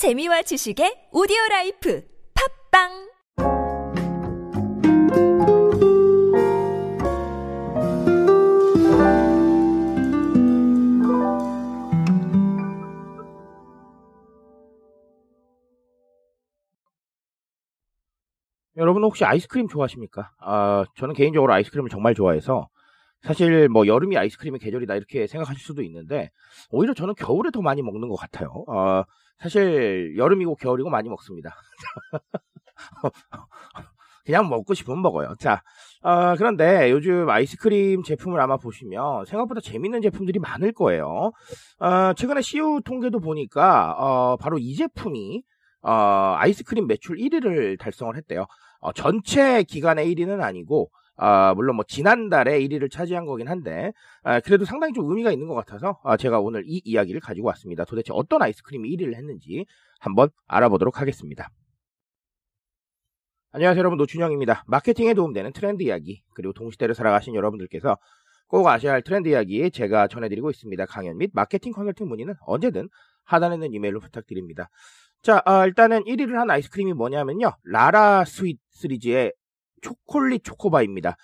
재미와 지식의 오디오 라이프 팟빵 여러분 혹시 아이스크림 좋아하십니까? 아, 저는 개인적으로 아이스크림을 정말 좋아해서 사실 뭐 여름이 아이스크림의 계절이다 이렇게 생각하실 수도 있는데 오히려 저는 겨울에 더 많이 먹는 것 같아요. 아, 사실 여름이고 겨울이고 많이 먹습니다. 그냥 먹고 싶으면 먹어요. 자, 아, 그런데 요즘 아이스크림 제품을 아마 보시면 생각보다 재밌는 제품들이 많을 거예요. 아, 최근에 CU 통계도 보니까 어, 바로 이 제품이 어, 아이스크림 매출 1위를 달성을 했대요. 어, 전체 기간의 1위는 아니고 아, 물론 뭐 지난달에 1위를 차지한 거긴 한데 아, 그래도 상당히 좀 의미가 있는 것 같아서 아, 제가 오늘 이 이야기를 가지고 왔습니다. 도대체 어떤 아이스크림이 1위를 했는지 한번 알아보도록 하겠습니다. 안녕하세요 여러분 노준영입니다. 마케팅에 도움되는 트렌드 이야기 그리고 동시대를 살아가신 여러분들께서 꼭 아셔야 할 트렌드 이야기 제가 전해드리고 있습니다. 강연 및 마케팅 컨설팅 문의는 언제든 하단에 있는 이메일로 부탁드립니다. 자, 어, 일단은 1위를 한 아이스크림이 뭐냐면요. 라라 스윗 시리즈의 초콜릿 초코바입니다.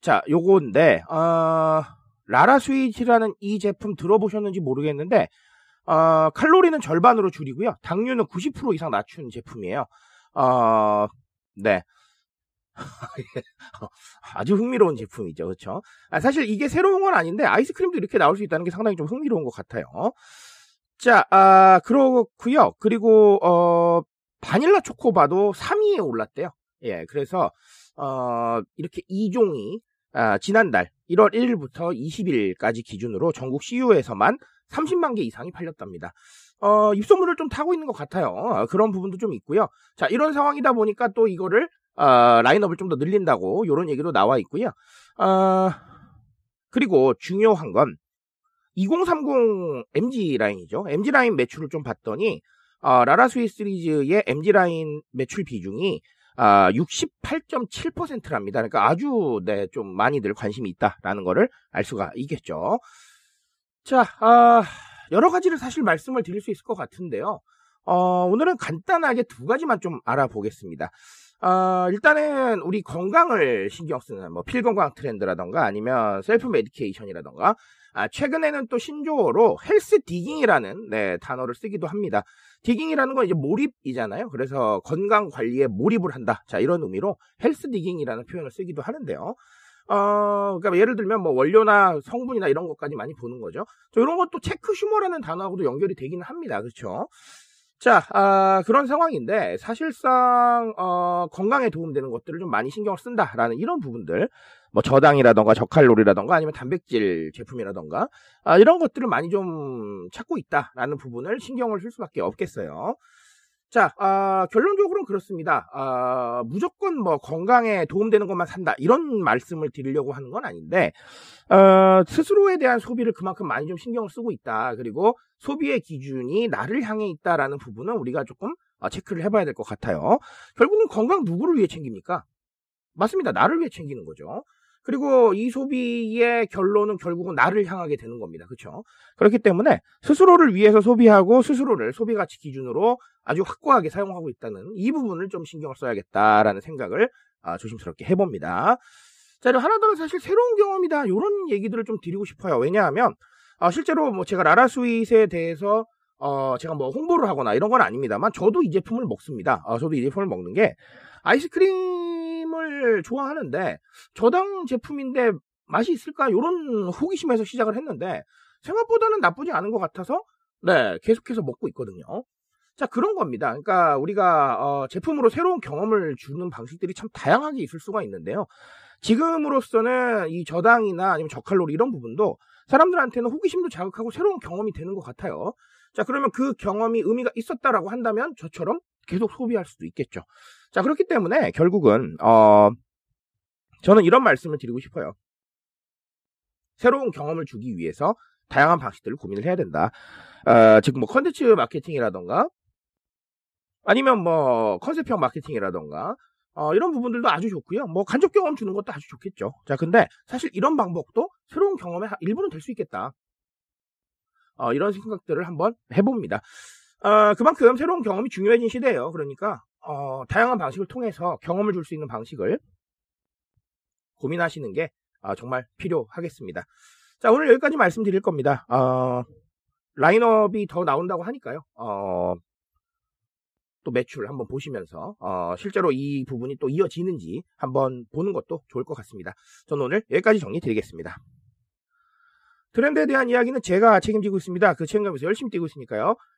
자, 요건데, 어, 라라 스윗이라는 이 제품 들어보셨는지 모르겠는데, 어, 칼로리는 절반으로 줄이고요. 당류는 90% 이상 낮춘 제품이에요. 어, 네. 아주 흥미로운 제품이죠. 그렇죠? 아, 사실 이게 새로운 건 아닌데 아이스크림도 이렇게 나올 수 있다는 게 상당히 좀 흥미로운 것 같아요. 자, 아, 그렇고요. 그리고 어 바닐라 초코바도 3위에 올랐대요. 예, 그래서 어 이렇게 2종이 아, 지난달 1월 1일부터 20일까지 기준으로 전국 CU에서만 30만 개 이상이 팔렸답니다. 어, 입소문을 좀 타고 있는 것 같아요. 어, 그런 부분도 좀 있고요. 자, 이런 상황이다 보니까 또 이거를 어, 라인업을 좀 더 늘린다고 이런 얘기도 나와 있고요. 어, 그리고 중요한 건 2030 MG 라인이죠. MG 라인 매출을 좀 봤더니 어, 라라 스윗 시리즈의 MZ 라인 매출 비중이 아, 68.7%랍니다. 그러니까 아주 네, 좀 많이들 관심이 있다라는 거를 알 수가 있겠죠. 자, 아, 여러 가지를 사실 말씀을 드릴 수 있을 것 같은데요. 어, 오늘은 간단하게 두 가지만 좀 알아보겠습니다. 어, 일단은 우리 건강을 신경 쓰는 뭐 필건강 트렌드라던가 아니면 self medication이라던가 아, 최근에는 또 신조어로 health digging이라는 네, 단어를 쓰기도 합니다. digging이라는 건 이제 몰입이잖아요. 그래서 건강 관리에 몰입을 한다. 자, 이런 의미로 health digging이라는 표현을 쓰기도 하는데요. 어, 그러니까 예를 들면 뭐 원료나 성분이나 이런 것까지 많이 보는 거죠. 저 이런 것도 checksumer라는 단어하고도 연결이 되기는 합니다. 그렇죠? 자, 아, 그런 상황인데 사실상 어, 건강에 도움되는 것들을 좀 많이 신경을 쓴다라는 이런 부분들, 뭐 저당이라던가 저칼로리라던가 아니면 단백질 제품이라던가 아, 이런 것들을 많이 좀 찾고 있다라는 부분을 신경을 쓸 수밖에 없겠어요. 자, 아, 결론적으로는 그렇습니다. 아, 무조건 뭐 건강에 도움되는 것만 산다 이런 말씀을 드리려고 하는 건 아닌데 어, 스스로에 대한 소비를 그만큼 많이 좀 신경을 쓰고 있다. 그리고 소비의 기준이 나를 향해 있다라는 부분은 우리가 조금 어, 체크를 해봐야 될 것 같아요. 결국은 건강 누구를 위해 챙깁니까? 맞습니다. 나를 위해 챙기는 거죠. 그리고 이 소비의 결론은 결국은 나를 향하게 되는 겁니다. 그렇죠? 그렇기 때문에 스스로를 위해서 소비하고 스스로를 소비 가치 기준으로 아주 확고하게 사용하고 있다는 이 부분을 좀 신경을 써야겠다라는 생각을 아, 조심스럽게 해봅니다. 자, 하나 더는 사실 새로운 경험이다. 이런 얘기들을 좀 드리고 싶어요. 왜냐하면 아, 실제로 뭐 제가 라라 스윗에 대해서 어, 제가 뭐 홍보를 하거나 이런 건 아닙니다만 저도 이 제품을 먹습니다. 어, 저도 이 제품을 먹는 게 아이스크림 을 좋아하는데 저당 제품인데 맛이 있을까 이런 호기심에서 시작을 했는데 생각보다는 나쁘지 않은 것 같아서 네 계속해서 먹고 있거든요. 자 그런 겁니다. 그러니까 우리가 어, 제품으로 새로운 경험을 주는 방식들이 참 다양하게 있을 수가 있는데요. 지금으로서는 이 저당이나 아니면 저칼로리 이런 부분도 사람들한테는 호기심도 자극하고 새로운 경험이 되는 것 같아요. 자 그러면 그 경험이 의미가 있었다라고 한다면 저처럼 계속 소비할 수도 있겠죠. 자, 그렇기 때문에 결국은, 어, 저는 이런 말씀을 드리고 싶어요. 새로운 경험을 주기 위해서 다양한 방식들을 고민을 해야 된다. 어, 즉, 뭐, 컨텐츠 마케팅이라던가, 아니면 뭐, 컨셉형 마케팅이라던가, 어, 이런 부분들도 아주 좋고요. 뭐, 간접 경험 주는 것도 아주 좋겠죠. 자, 근데 사실 이런 방법도 새로운 경험의 일부는 될 수 있겠다. 어, 이런 생각들을 한번 해봅니다. 어, 그만큼 새로운 경험이 중요해진 시대예요. 그러니까 어, 다양한 방식을 통해서 경험을 줄 수 있는 방식을 고민하시는 게 어, 정말 필요하겠습니다. 자, 오늘 여기까지 말씀드릴 겁니다. 어, 라인업이 더 나온다고 하니까요. 어, 또 매출 한번 보시면서 어, 실제로 이 부분이 또 이어지는지 한번 보는 것도 좋을 것 같습니다. 저는 오늘 여기까지 정리 드리겠습니다. 트렌드에 대한 이야기는 제가 책임지고 있습니다. 그 책임감에서 열심히 뛰고 있으니까요.